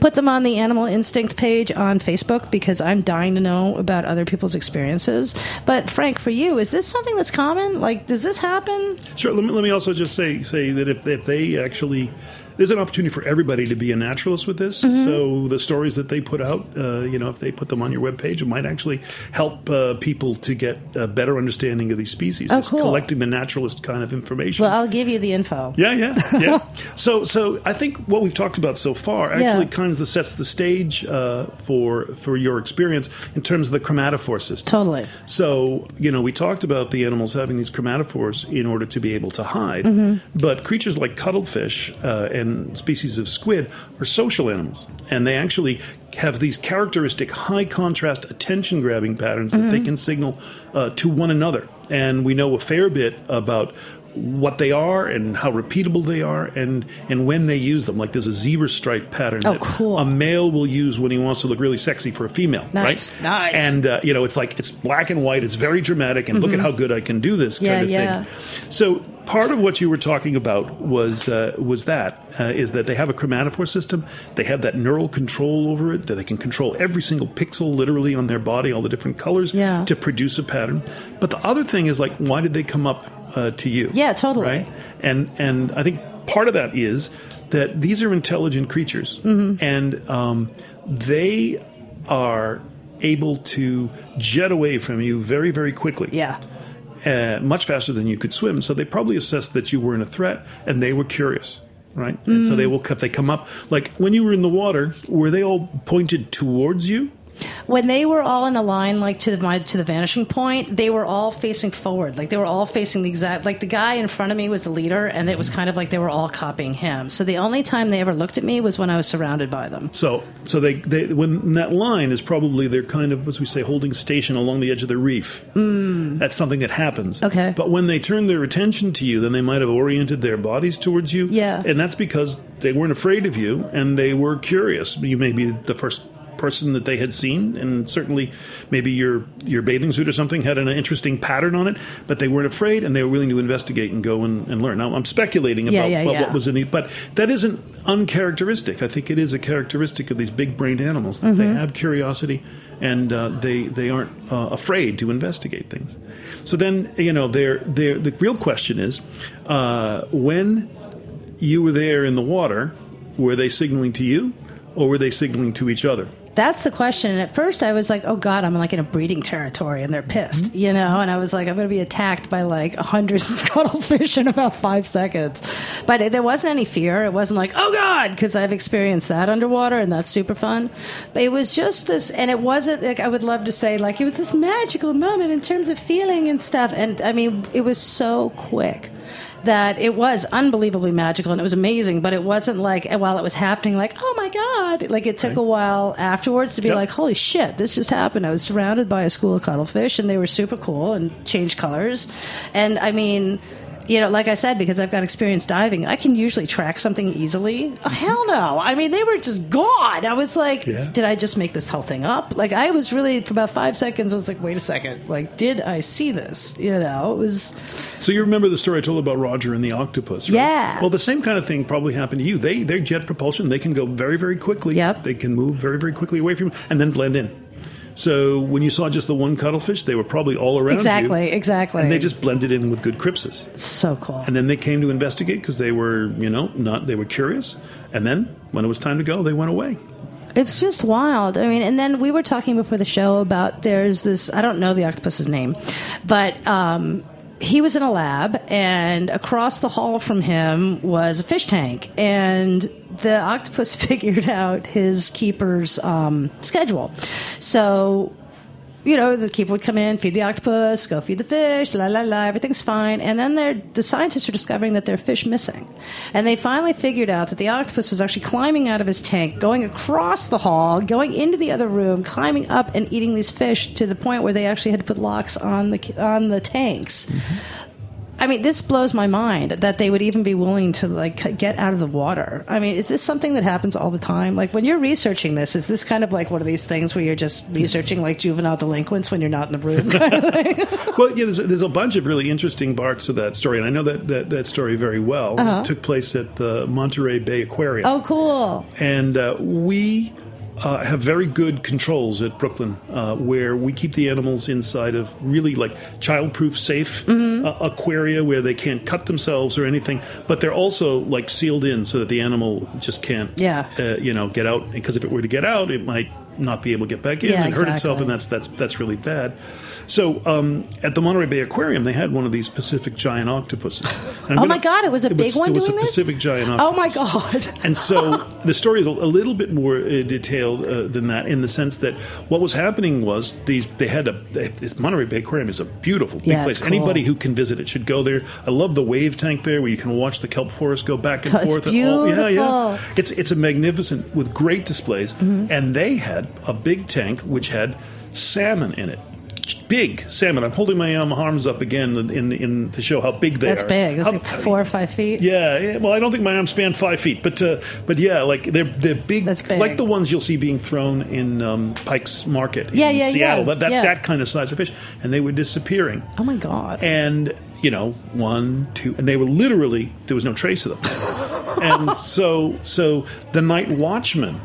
C: put them on the Animal Instinct page on Facebook because I'm dying to know about other people's experiences. But, Frank, for you, is this something that's common? Like, does this happen?
D: Sure. Let me, let me also just say say that if, if they actually there's an opportunity for everybody to be a naturalist with this.
C: Mm-hmm.
D: So the stories that they put out, uh, you know, if they put them on your webpage, it might actually help uh, people to get a better understanding of these species.
C: Oh,
D: It's
C: cool.
D: collecting the naturalist kind of information.
C: Well, I'll give you the info.
D: Yeah, yeah, [LAUGHS] yeah. so, so I think what we've talked about so far actually
C: Yeah.
D: kind of sets the stage uh, for for your experience in terms of the chromatophore system.
C: Totally.
D: So, you know, we talked about the animals having these chromatophores in order to be able to hide.
C: Mm-hmm.
D: But creatures like cuttlefish uh, and species of squid are social animals. And they actually have these characteristic high contrast attention grabbing patterns that
C: Mm-hmm.
D: they can signal uh, to one another. And we know a fair bit about what they are and how repeatable they are and, and when they use them. Like there's a zebra stripe pattern
C: Oh,
D: that
C: cool.
D: a male will use when he wants to look really sexy for a female.
C: Nice,
D: right?
C: nice.
D: And uh, you know, it's like it's black and white. It's very dramatic, and look at how good I can do this kind
C: Mm-hmm. Yeah,
D: of
C: yeah.
D: thing. So part of what you were talking about was uh, was that uh, is that they have a chromatophore system. They have that neural control over it that they can control every single pixel literally on their body, all the different colors
C: Yeah.
D: to produce a pattern. But the other thing is like, why did they come up uh, to you?
C: Yeah, totally.
D: Right? And and I think part of that is that these are intelligent creatures,
C: Mm-hmm.
D: and um, they are able to jet away from you very very quickly
C: Yeah.
D: Uh, much faster than you could swim. So they probably assessed that you weren't a threat, and they were curious, right? And so they
C: Mm.
D: will if they come up like when you were in the water, were they all pointed towards you?
C: When they were all in a line, like to the my, to the vanishing point, they were all facing forward. Like they were all facing the exact. Like the guy in front of me was the leader, and it was kind of like they were all copying him. So the only time they ever looked at me was when I was surrounded by them.
D: So, so they, they when that line is probably they're kind of as we say holding station along the edge of the reef. Mm. That's something that happens.
C: Okay.
D: But when they turn their attention to you, then they might have oriented their bodies towards you.
C: Yeah.
D: And that's because they weren't afraid of you and they were curious. You may be the first person that they had seen and certainly maybe your your bathing suit or something had an interesting pattern on it but they weren't afraid and they were willing to investigate and go and, and learn now i'm speculating
C: Yeah,
D: about
C: yeah,
D: what,
C: yeah.
D: what was in the but that isn't uncharacteristic. I think it is a characteristic of these big-brained animals that
C: Mm-hmm.
D: they have curiosity and uh, they they aren't uh, afraid to investigate things. So then you know, they're, they're, the real question is uh, when you were there in the water, were they signaling to you or were they signaling to each other?
C: That's the question. And at first, I was like, "Oh God, I'm like in a breeding territory, and they're pissed," mm-hmm. you know. And I was like, "I'm going to be attacked by like a hundred [LAUGHS] cuttlefish in about five seconds." But it, there wasn't any fear. It wasn't like, "Oh God," because I've experienced that underwater, and that's super fun. But it was just this, and it wasn't like I would love to say like it was this magical moment in terms of feeling and stuff. And I mean, it was so quick that it was unbelievably magical and it was amazing, but it wasn't like while it was happening, like, oh my God. Like it took a while afterwards to be
D: Yep.
C: like, holy shit, this just happened. I was surrounded by a school of cuttlefish and they were super cool and changed colors. And I mean, you know, like I said, because I've got experience diving, I can usually track something easily. Oh, hell no. I mean, they were just gone. I was like,
D: Yeah.
C: did I just make this whole thing up? Like, I was really, for about five seconds, I was like, wait a second. Like, did I see this? You know, it was.
D: So you remember the story I told about Roger and the octopus, right?
C: Yeah.
D: Well, the same kind of thing probably happened to you. They they're jet propulsion. They can go very very quickly.
C: Yep.
D: They can move very very quickly away from you and then blend in. So when you saw just the one cuttlefish, they were probably all around you.
C: Exactly, exactly.
D: And they just blended in with good crypsis.
C: So cool.
D: And then they came to investigate because they were, you know, not they were curious. And then when it was time to go, they went away.
C: It's just wild. I mean, and then we were talking before the show about there's this, I don't know the octopus's name, but um, he was in a lab, and across the hall from him was a fish tank. And the octopus [LAUGHS] figured out his keeper's um, schedule. So you know, the keeper would come in, feed the octopus, go feed the fish, la la la, everything's fine. And then the scientists are discovering that there are fish missing. And they finally figured out that the octopus was actually climbing out of his tank, going across the hall, going into the other room, climbing up and eating these fish to the point where they actually had to put locks on the, on the tanks. I mean, this blows my mind that they would even be willing to like get out of the water. I mean, is this something that happens all the time? Like when you're researching this, is this kind of like one of these things where you're just researching like juvenile delinquents when you're not in the room? kind [LAUGHS] of?
D: Well, yeah, there's, there's a bunch of really interesting parts to that story, and I know that, that, that story very well. It took place at the Monterey Bay Aquarium.
C: oh, cool.
D: And uh, we uh, have very good controls at Brooklyn uh, where we keep the animals inside of really like child-proof safe
C: Mm-hmm.
D: uh, aquaria where they can't cut themselves or anything, but they're also like sealed in so that the animal just can't,
C: Yeah.
D: uh, you know, get out. Because if it were to get out, it might not be able to get back in
C: Yeah,
D: and hurt itself, and that's that's that's really bad. So um, at the Monterey Bay Aquarium, they had one of these Pacific giant octopuses.
C: Oh my
D: gonna-
C: God, it was a big one
D: It was
C: doing
D: a
C: this?
D: Pacific giant Octopus.
C: Oh my god. [LAUGHS]
D: And so the story is a, little bit more uh, detailed uh, than that, in the sense that what was happening was these they had a they, Monterey Bay Aquarium is a beautiful big
C: Yeah,
D: place.
C: cool.
D: Anybody who can visit it should go there. I love the wave tank there, where you can watch the kelp forest go back and
C: It's
D: forth. and all- yeah, yeah. It's it's a magnificent with great displays,
C: Mm-hmm.
D: and they had a big tank which had salmon in it. Big salmon. I'm holding my um, arms up again in, in, in to show how big they
C: That's
D: are.
C: big. That's
D: How-
C: like four or five feet.
D: yeah, yeah, well, I don't think my arms span five feet, but uh, but yeah, like they're they're big,
C: That's big.
D: like the ones you'll see being thrown in um, Pike's Market
C: Yeah,
D: in
C: yeah,
D: Seattle.
C: yeah,
D: that that,
C: yeah.
D: that kind of size of fish, and they were disappearing.
C: Oh my god.
D: And you know, one, two, and they were literally there was no trace of them. [LAUGHS] and so so the night watchman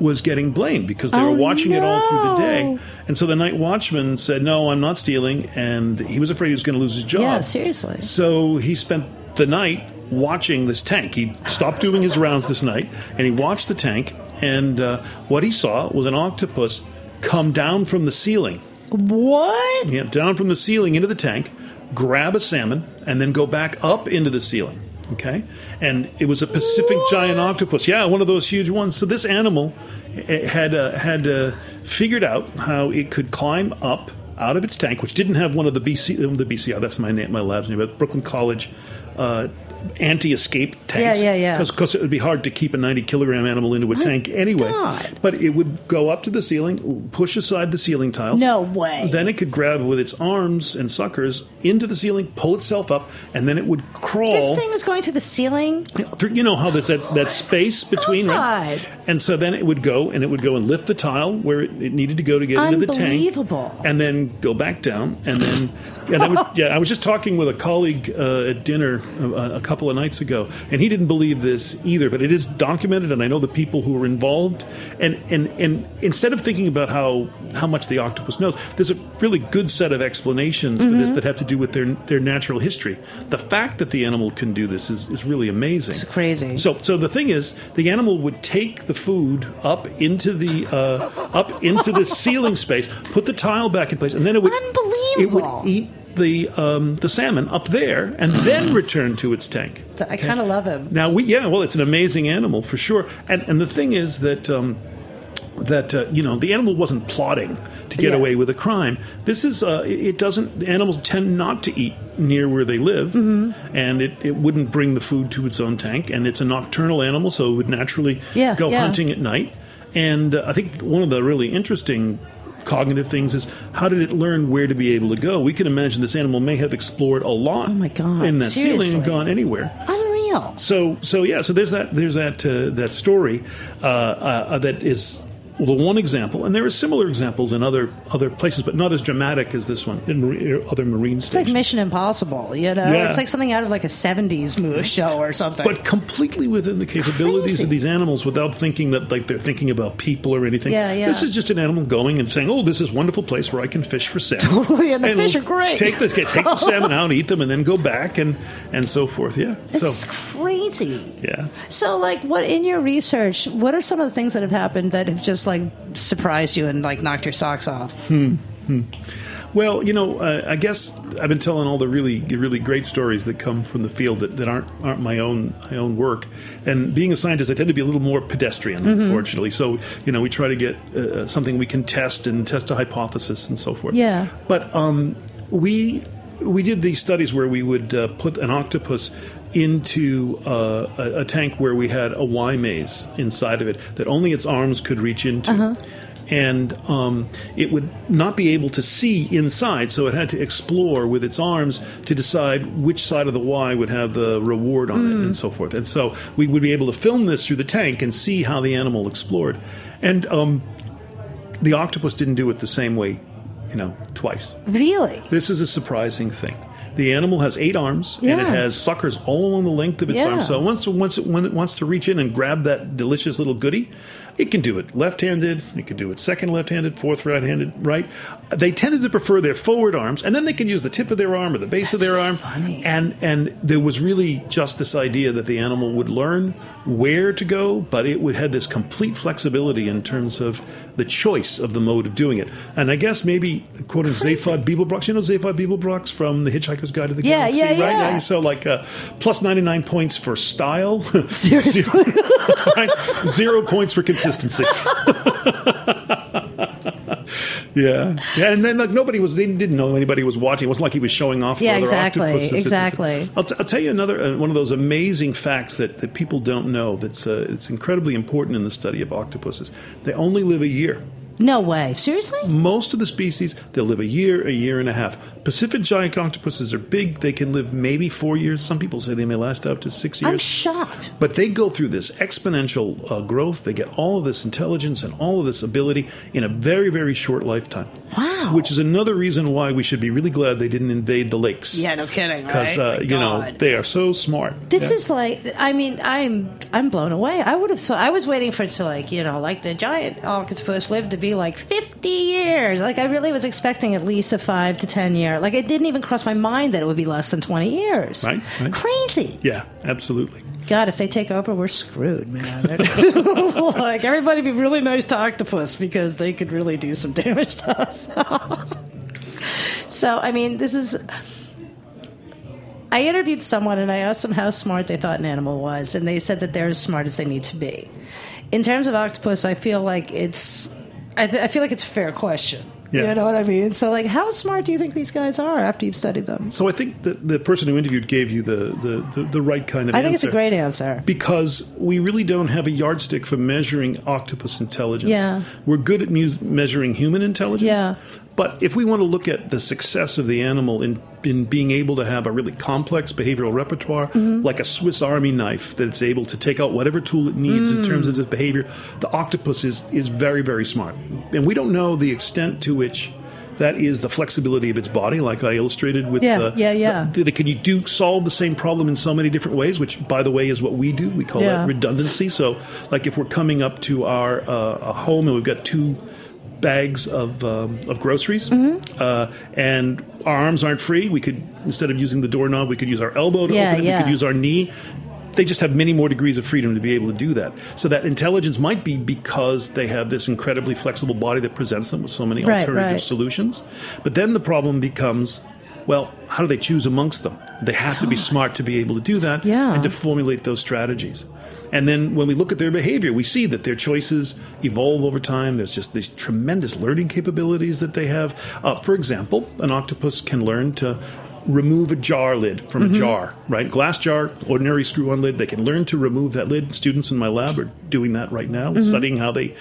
D: was getting blamed because they were
C: Oh,
D: watching it all through the day. And so the night watchman said, "No, I'm not stealing," and he was afraid he was going to lose his job.
C: Yeah, seriously.
D: So he spent the night watching this tank. He stopped doing his rounds this night, and he watched the tank. And uh, what he saw was an octopus come down from the ceiling,
C: What?
D: yeah, down from the ceiling into the tank, grab a salmon, and then go back up into the ceiling. Okay, and it was a Pacific giant octopus. Yeah, one of those huge ones. So this animal eh, had uh, had uh, figured out how it could climb up out of its tank, which didn't have one of the BC the BCR. That's my name, my lab's name, but Brooklyn College. Uh, Anti-escape tanks,
C: Yeah, yeah, yeah.
D: Because it would be hard to keep a ninety kilogram animal into a tank anyway.
C: God.
D: But it would go up to the ceiling, push aside the ceiling tiles.
C: No way.
D: Then it could grab with its arms and suckers into the ceiling, pull itself up, and then it would crawl.
C: This thing was going to the ceiling.
D: you know how there's that, that space between, right? And so then it would go and it would go and lift the tile where it, it needed to go to get into the tank.
C: Unbelievable.
D: And then go back down. And then, and I was, yeah, I was just talking with a colleague uh, at dinner a, a couple of nights ago, and he didn't believe this either. But it is documented, and I know the people who were involved. And and and instead of thinking about how how much the octopus knows, there's a really good set of explanations for this that have to do with their their natural history. The fact that the animal can do this is, is really amazing.
C: It's crazy.
D: So so the thing is, the animal would take the food up into the uh, up into the [LAUGHS] ceiling space, put the tile back in place, and then it would it would eat the um, the salmon up there and then [CLEARS THROAT] return to its tank.
C: I kind of love him.
D: Now we yeah, well, it's an amazing animal for sure. And and the thing is that. Um, that uh, you know the animal wasn't plotting to get
C: Yeah.
D: away with a crime. This is uh, it doesn't. Animals tend not to eat near where they live,
C: Mm-hmm.
D: and it, it wouldn't bring the food to its own tank. And it's a nocturnal animal, so it would naturally
C: Yeah,
D: go
C: yeah.
D: hunting at night. And uh, I think one of the really interesting cognitive things is how did it learn where to be able to go? We can imagine this animal may have explored a lot
C: Oh my God,
D: in that ceiling and gone anywhere.
C: Unreal.
D: So so yeah, so there's that there's that uh, that story uh, uh, that is the one example, and there are similar examples in other other places, but not as dramatic as this one in mar- uh, other marine
C: It's like. Mission Impossible, you know?
D: Yeah.
C: It's like something out of like a 70s movie show or something.
D: but completely within the capabilities
C: Crazy.
D: of these animals without thinking that like they're thinking about people or anything.
C: Yeah, yeah.
D: This is just an animal going and saying, "Oh, this is a wonderful place where I can fish for salmon." [LAUGHS]
C: Totally, and the fish are great.
D: Take the take the [LAUGHS] salmon out, eat them, and then go back and and so forth. Yeah.
C: it's
D: so
C: crazy.
D: yeah.
C: So, like, what in your research? What are some of the things that have happened that have just like surprised you and like knocked your socks off? Hmm.
D: Well, you know, uh, I guess I've been telling all the really, really great stories that come from the field that, that aren't aren't my own my own work. And being a scientist, I tend to be a little more pedestrian,
C: Mm-hmm.
D: unfortunately. So, you know, we try to get uh, something we can test and test a hypothesis and so forth.
C: Yeah.
D: But um, we we did these studies where we would uh, put an octopus into uh, a, a tank where we had a Y maze inside of it that only its arms could reach into.
C: Uh-huh.
D: And um, it would not be able to see inside, so it had to explore with its arms to decide which side of the Y would have the reward on it,
C: Hmm.
D: and so forth. And so we would be able to film this through the tank and see how the animal explored. And um, the octopus didn't do it the same way, you know, twice.
C: Really?
D: This is a surprising thing. The animal has eight arms, and it has suckers all along the length of its
C: Yeah.
D: arms. So once, once, it, when it wants to reach in and grab that delicious little goodie, it can do it left-handed. It can do it second left-handed, fourth right-handed, right. They tended to prefer their forward arms, and then they can use the tip of their arm or the base of their arm.
C: funny.
D: And and there was really just this idea that the animal would learn where to go, but it would had this complete flexibility in terms of the choice of the mode of doing it. And I guess maybe quoting Zaphod Beeblebrox, you know Zaphod Beeblebrox from The Hitchhiker's Guide to the
C: Yeah,
D: Galaxy,
C: yeah,
D: right?
C: yeah.
D: So like uh, plus ninety nine points for style, [LAUGHS]
C: Seriously? [LAUGHS]
D: right? Zero points for consistency. [LAUGHS] [LAUGHS] yeah, yeah, and then like nobody was, they didn't know anybody was watching. It wasn't like he was showing off.
C: Yeah, exactly, exactly.
D: I'll, t- I'll tell you another uh, one of those amazing facts that, that people don't know. That's uh, it's incredibly important in the study of octopuses. They only live a year.
C: No way. Seriously?
D: Most of the species, they'll live a year, a year and a half. Pacific giant octopuses are big. They can live maybe four years. Some people say they may last up to six years.
C: I'm shocked.
D: But they go through this exponential uh, growth. They get all of this intelligence and all of this ability in a very, very short lifetime.
C: Wow.
D: Which is another reason why we should be really glad they didn't invade the lakes.
C: Yeah, no kidding.
D: Because,
C: right?
D: uh, you know, they are so smart.
C: This
D: Yeah.
C: is like, I mean, I'm I'm blown away. I would have thought I was waiting for it to like, you know, like the giant octopus lived to be like 50 years. Like I really was expecting at least a five to 10 year. Like it didn't even cross my mind that it would be less than 20 years.
D: Right, right.
C: Crazy.
D: Yeah, absolutely.
C: God, if they take over, we're screwed, man. [LAUGHS] Like everybody be really nice to octopus because they could really do some damage to us. [LAUGHS] so, I mean, this is. I interviewed someone and I asked them how smart they thought an animal was, and they said that they're as smart as they need to be. In terms of octopus, I feel like it's. I, th- I feel like it's a fair question.
D: Yeah.
C: You know what I mean? So, like, how smart do you think these guys are after you've studied them?
D: So I think that the person who interviewed gave you the, the, the, the right kind of answer.
C: I think it's a great answer.
D: because we really don't have a yardstick for measuring octopus intelligence.
C: Yeah.
D: We're good at mus- measuring human intelligence.
C: Yeah.
D: But if we want to look at the success of the animal in, in being able to have a really complex behavioral repertoire,
C: Mm-hmm.
D: like a Swiss Army knife that's able to take out whatever tool it needs in terms of
C: Mm.
D: its behavior, the octopus is, is very, very smart. And we don't know the extent to which That is the flexibility of its body, like I illustrated with.
C: Yeah,
D: the,
C: yeah, yeah.
D: the- that can you do solve the same problem in so many different ways? Which, by the way, is what we do. We call
C: Yeah.
D: that redundancy. So, like if we're coming up to our uh, a home and we've got two bags of um, of groceries,
C: Mm-hmm.
D: uh, and our arms aren't free, we could instead of using the doorknob, we could use our elbow to
C: Yeah,
D: open it.
C: yeah.
D: We could use our knee. They just have many more degrees of freedom to be able to do that. So that intelligence might be because they have this incredibly flexible body that presents them with so many
C: Right,
D: alternative
C: right.
D: solutions. But then the problem becomes. Well, how do they choose amongst them? They have to be [GASPS] smart to be able to do that
C: Yeah.
D: and to formulate those strategies. And then when we look at their behavior, we see that their choices evolve over time. There's just these tremendous learning capabilities that they have. Uh, for example, an octopus can learn to remove a jar lid from
C: Mm-hmm.
D: a jar, right? Glass jar, ordinary screw on lid. They can learn to remove that lid. Students in my lab are doing that right now,
C: Mm-hmm.
D: studying how they.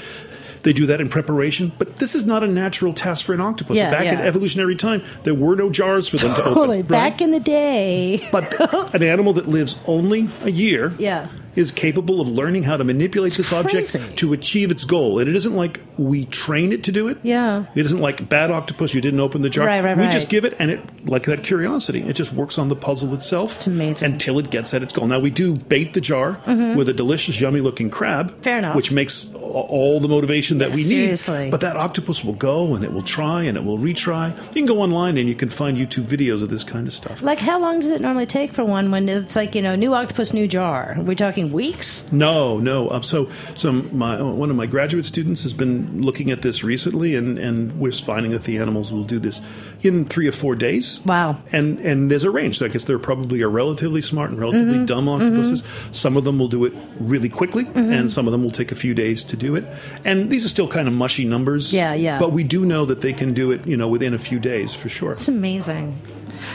D: They do that in preparation, but this is not a natural task for an octopus.
C: Yeah,
D: Back in evolutionary time, there were no jars for them to [LAUGHS]
C: Totally.
D: open. right?
C: Back in the day.
D: But an animal that lives only a year
C: Yeah.
D: Is capable of learning how to manipulate this object to achieve its goal. And it isn't like we train it to do it.
C: Yeah.
D: It isn't like bad octopus, you didn't open the jar.
C: Right, right,
D: we
C: right.
D: just give it, and it, like that curiosity, it just works on the puzzle itself
C: It's amazing.
D: until it gets at its goal. Now, we do bait the jar with a delicious, yummy looking crab.
C: Mm-hmm. Fair enough.
D: Which makes all the motivation that
C: Yeah,
D: we
C: seriously.
D: need. But that octopus will go and it will try and it will retry. You can go online and you can find YouTube videos of this kind of stuff.
C: Like, how long does it normally take for one when it's like, you know, new octopus, new jar? We're we weeks?
D: No, no. Um, so, so my one of my graduate students has been looking at this recently, and, and we're finding that the animals will do this in three or four days.
C: Wow.
D: And and there's a range. So I guess there probably are relatively smart and relatively
C: Mm-hmm.
D: dumb octopuses. Some of them will do it really quickly,
C: Mm-hmm.
D: and some of them will take a few days to do it. And these are still kind of mushy numbers.
C: Yeah, yeah.
D: But we do know that they can do it, you know, within a few days for sure.
C: It's amazing.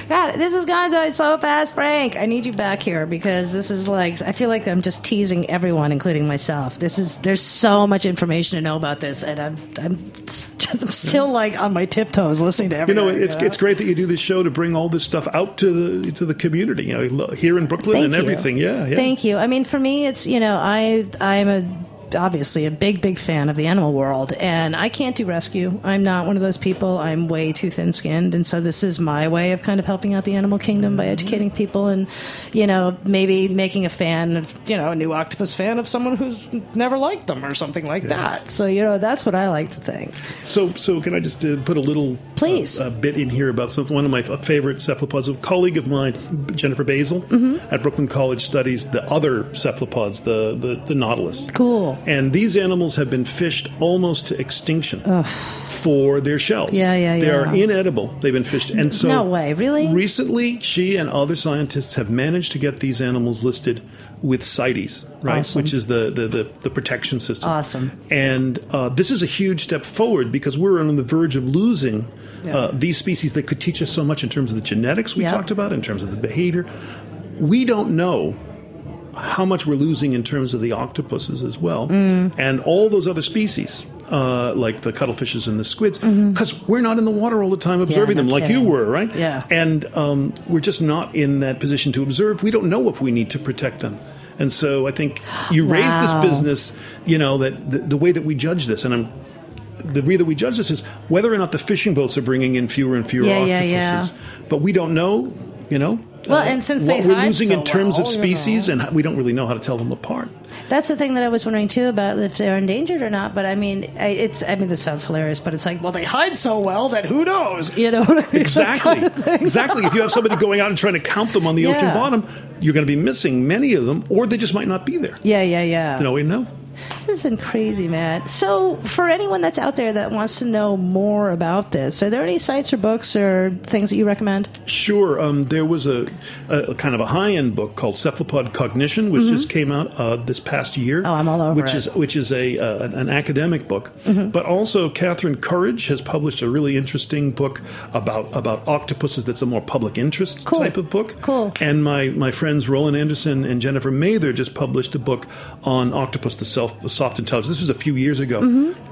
C: God, this has gone by so fast, Frank. I need you back here because this is like I feel like I'm just teasing everyone, including myself. This is there's so much information to know about this, and I'm I'm, [LAUGHS] I'm still like on my tiptoes listening to everything.
D: You know, it's it's great that you do this show to bring all this stuff out to the to the community. You know, here in Brooklyn
C: Thank
D: and
C: you.
D: everything. Yeah, yeah.
C: Thank you. I mean, for me, it's you know, I I'm a obviously a big big fan of the animal world, and I can't do rescue. I'm not one of those people. I'm way too thin skinned, and so this is my way of kind of helping out the animal kingdom by educating people, and you know, maybe making a fan of you know a new octopus fan of someone who's never liked them or something like that. So you know, that's what I like to think.
D: So, so can I just uh, put a little
C: Please.
D: uh, a bit in here about some, one of my f- favorite cephalopods? A colleague of mine, Jennifer Basil,
C: Mm-hmm.
D: at Brooklyn College, studies the other cephalopods, the the, the nautilus.
C: Cool.
D: And these animals have been fished almost to extinction for their shells.
C: Yeah, yeah,
D: They are inedible. They've been fished, and so
C: No way, really?
D: Recently, she and other scientists have managed to get these animals listed with CITES, right,
C: Awesome.
D: which is the, the, the, the protection system.
C: Awesome.
D: And uh, this is a huge step forward because we're on the verge of losing
C: Yeah.
D: uh, these species that could teach us so much in terms of the genetics we
C: Yeah.
D: talked about, in terms of the behavior. We don't know how much we're losing in terms of the octopuses as well,
C: Mm.
D: and all those other species. Uh, like the cuttlefishes and the squids, because we're not in the water all the time observing
C: Mm-hmm. no
D: them like you were, right?
C: Yeah.
D: And um, we're just not in that position to observe. We don't know if we need to protect them. And so I think you raise this business, you know, that the, the way that we judge this, and I'm the way that we judge this is whether or not the fishing boats are bringing in fewer and fewer
C: Yeah, yeah,
D: octopuses.
C: yeah.
D: But we don't know, you know. Uh,
C: Well, and since
D: what
C: they
D: we're losing
C: so
D: in terms of
C: well, you
D: species,
C: know.
D: and we don't really know how to tell them apart.
C: That's the thing that I was wondering too about if they're endangered or not. But I mean, it's I mean this sounds hilarious, but it's like, well, they hide so well that who knows? You know, I mean? [LAUGHS]
D: Exactly. exactly. If you have somebody going out and trying to count them on the ocean bottom, you're going to be missing many of them, or they just might not be there.
C: Yeah, yeah, yeah.
D: You know, we know.
C: This has been crazy, man. So, for anyone that's out there that wants to know more about this, are there any sites or books or things that you recommend?
D: Sure. Um, there was a, a kind of a high end book called Cephalopod Cognition, which just came out uh, this past year.
C: Mm-hmm. Oh, I'm all over
D: which
C: it.
D: is which is a uh, an- an academic book,
C: Mm-hmm.
D: but also Katherine Courage has published a really interesting book about about octopuses. That's a more public interest
C: Cool.
D: type of book.
C: Cool.
D: And my my friends Roland Anderson and Jennifer Mather just published a book on octopus, the self soft intelligence. This was a few years ago.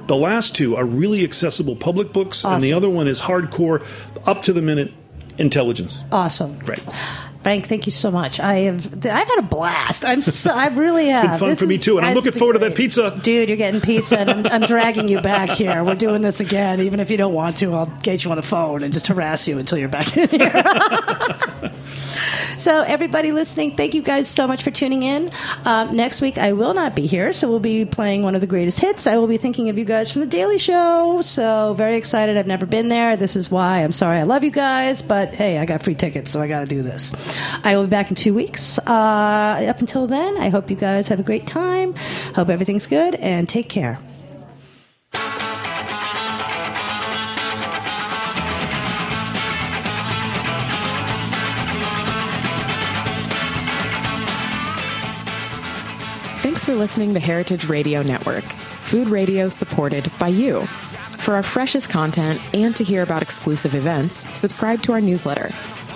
D: The last two are really accessible public books, and the
C: Mm-hmm.
D: Other one is hardcore, up to the minute intelligence.
C: Awesome.
D: Right.
C: Frank, thank you so much. I have I've had a blast. I'm so, I really have.
D: been fun
C: This
D: for me too, and I'm looking forward to that pizza.
C: Dude, you're getting pizza, and I'm, I'm dragging you back here. We're doing this again. Even if you don't want to, I'll get you on the phone and just harass you until you're back in here. [LAUGHS] so, everybody listening, thank you guys so much for tuning in. Um, next week, I will not be here, so we'll be playing one of the greatest hits. I will be thinking of you guys from The Daily Show. So, very excited. I've never been there. This is why. I'm sorry. I love you guys, but hey, I got free tickets, so I got to do this. I will be back in two weeks. Uh, up until then, I hope you guys have a great time. Hope everything's good, and take care.
B: Thanks for listening to Heritage Radio Network, food radio supported by you. For our freshest content and to hear about exclusive events, subscribe to our newsletter.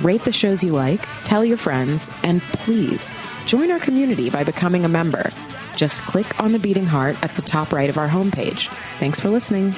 B: Rate the shows you like, tell your friends, and please join our community by becoming a member. Just click on the beating heart at the top right of our homepage. Thanks for listening.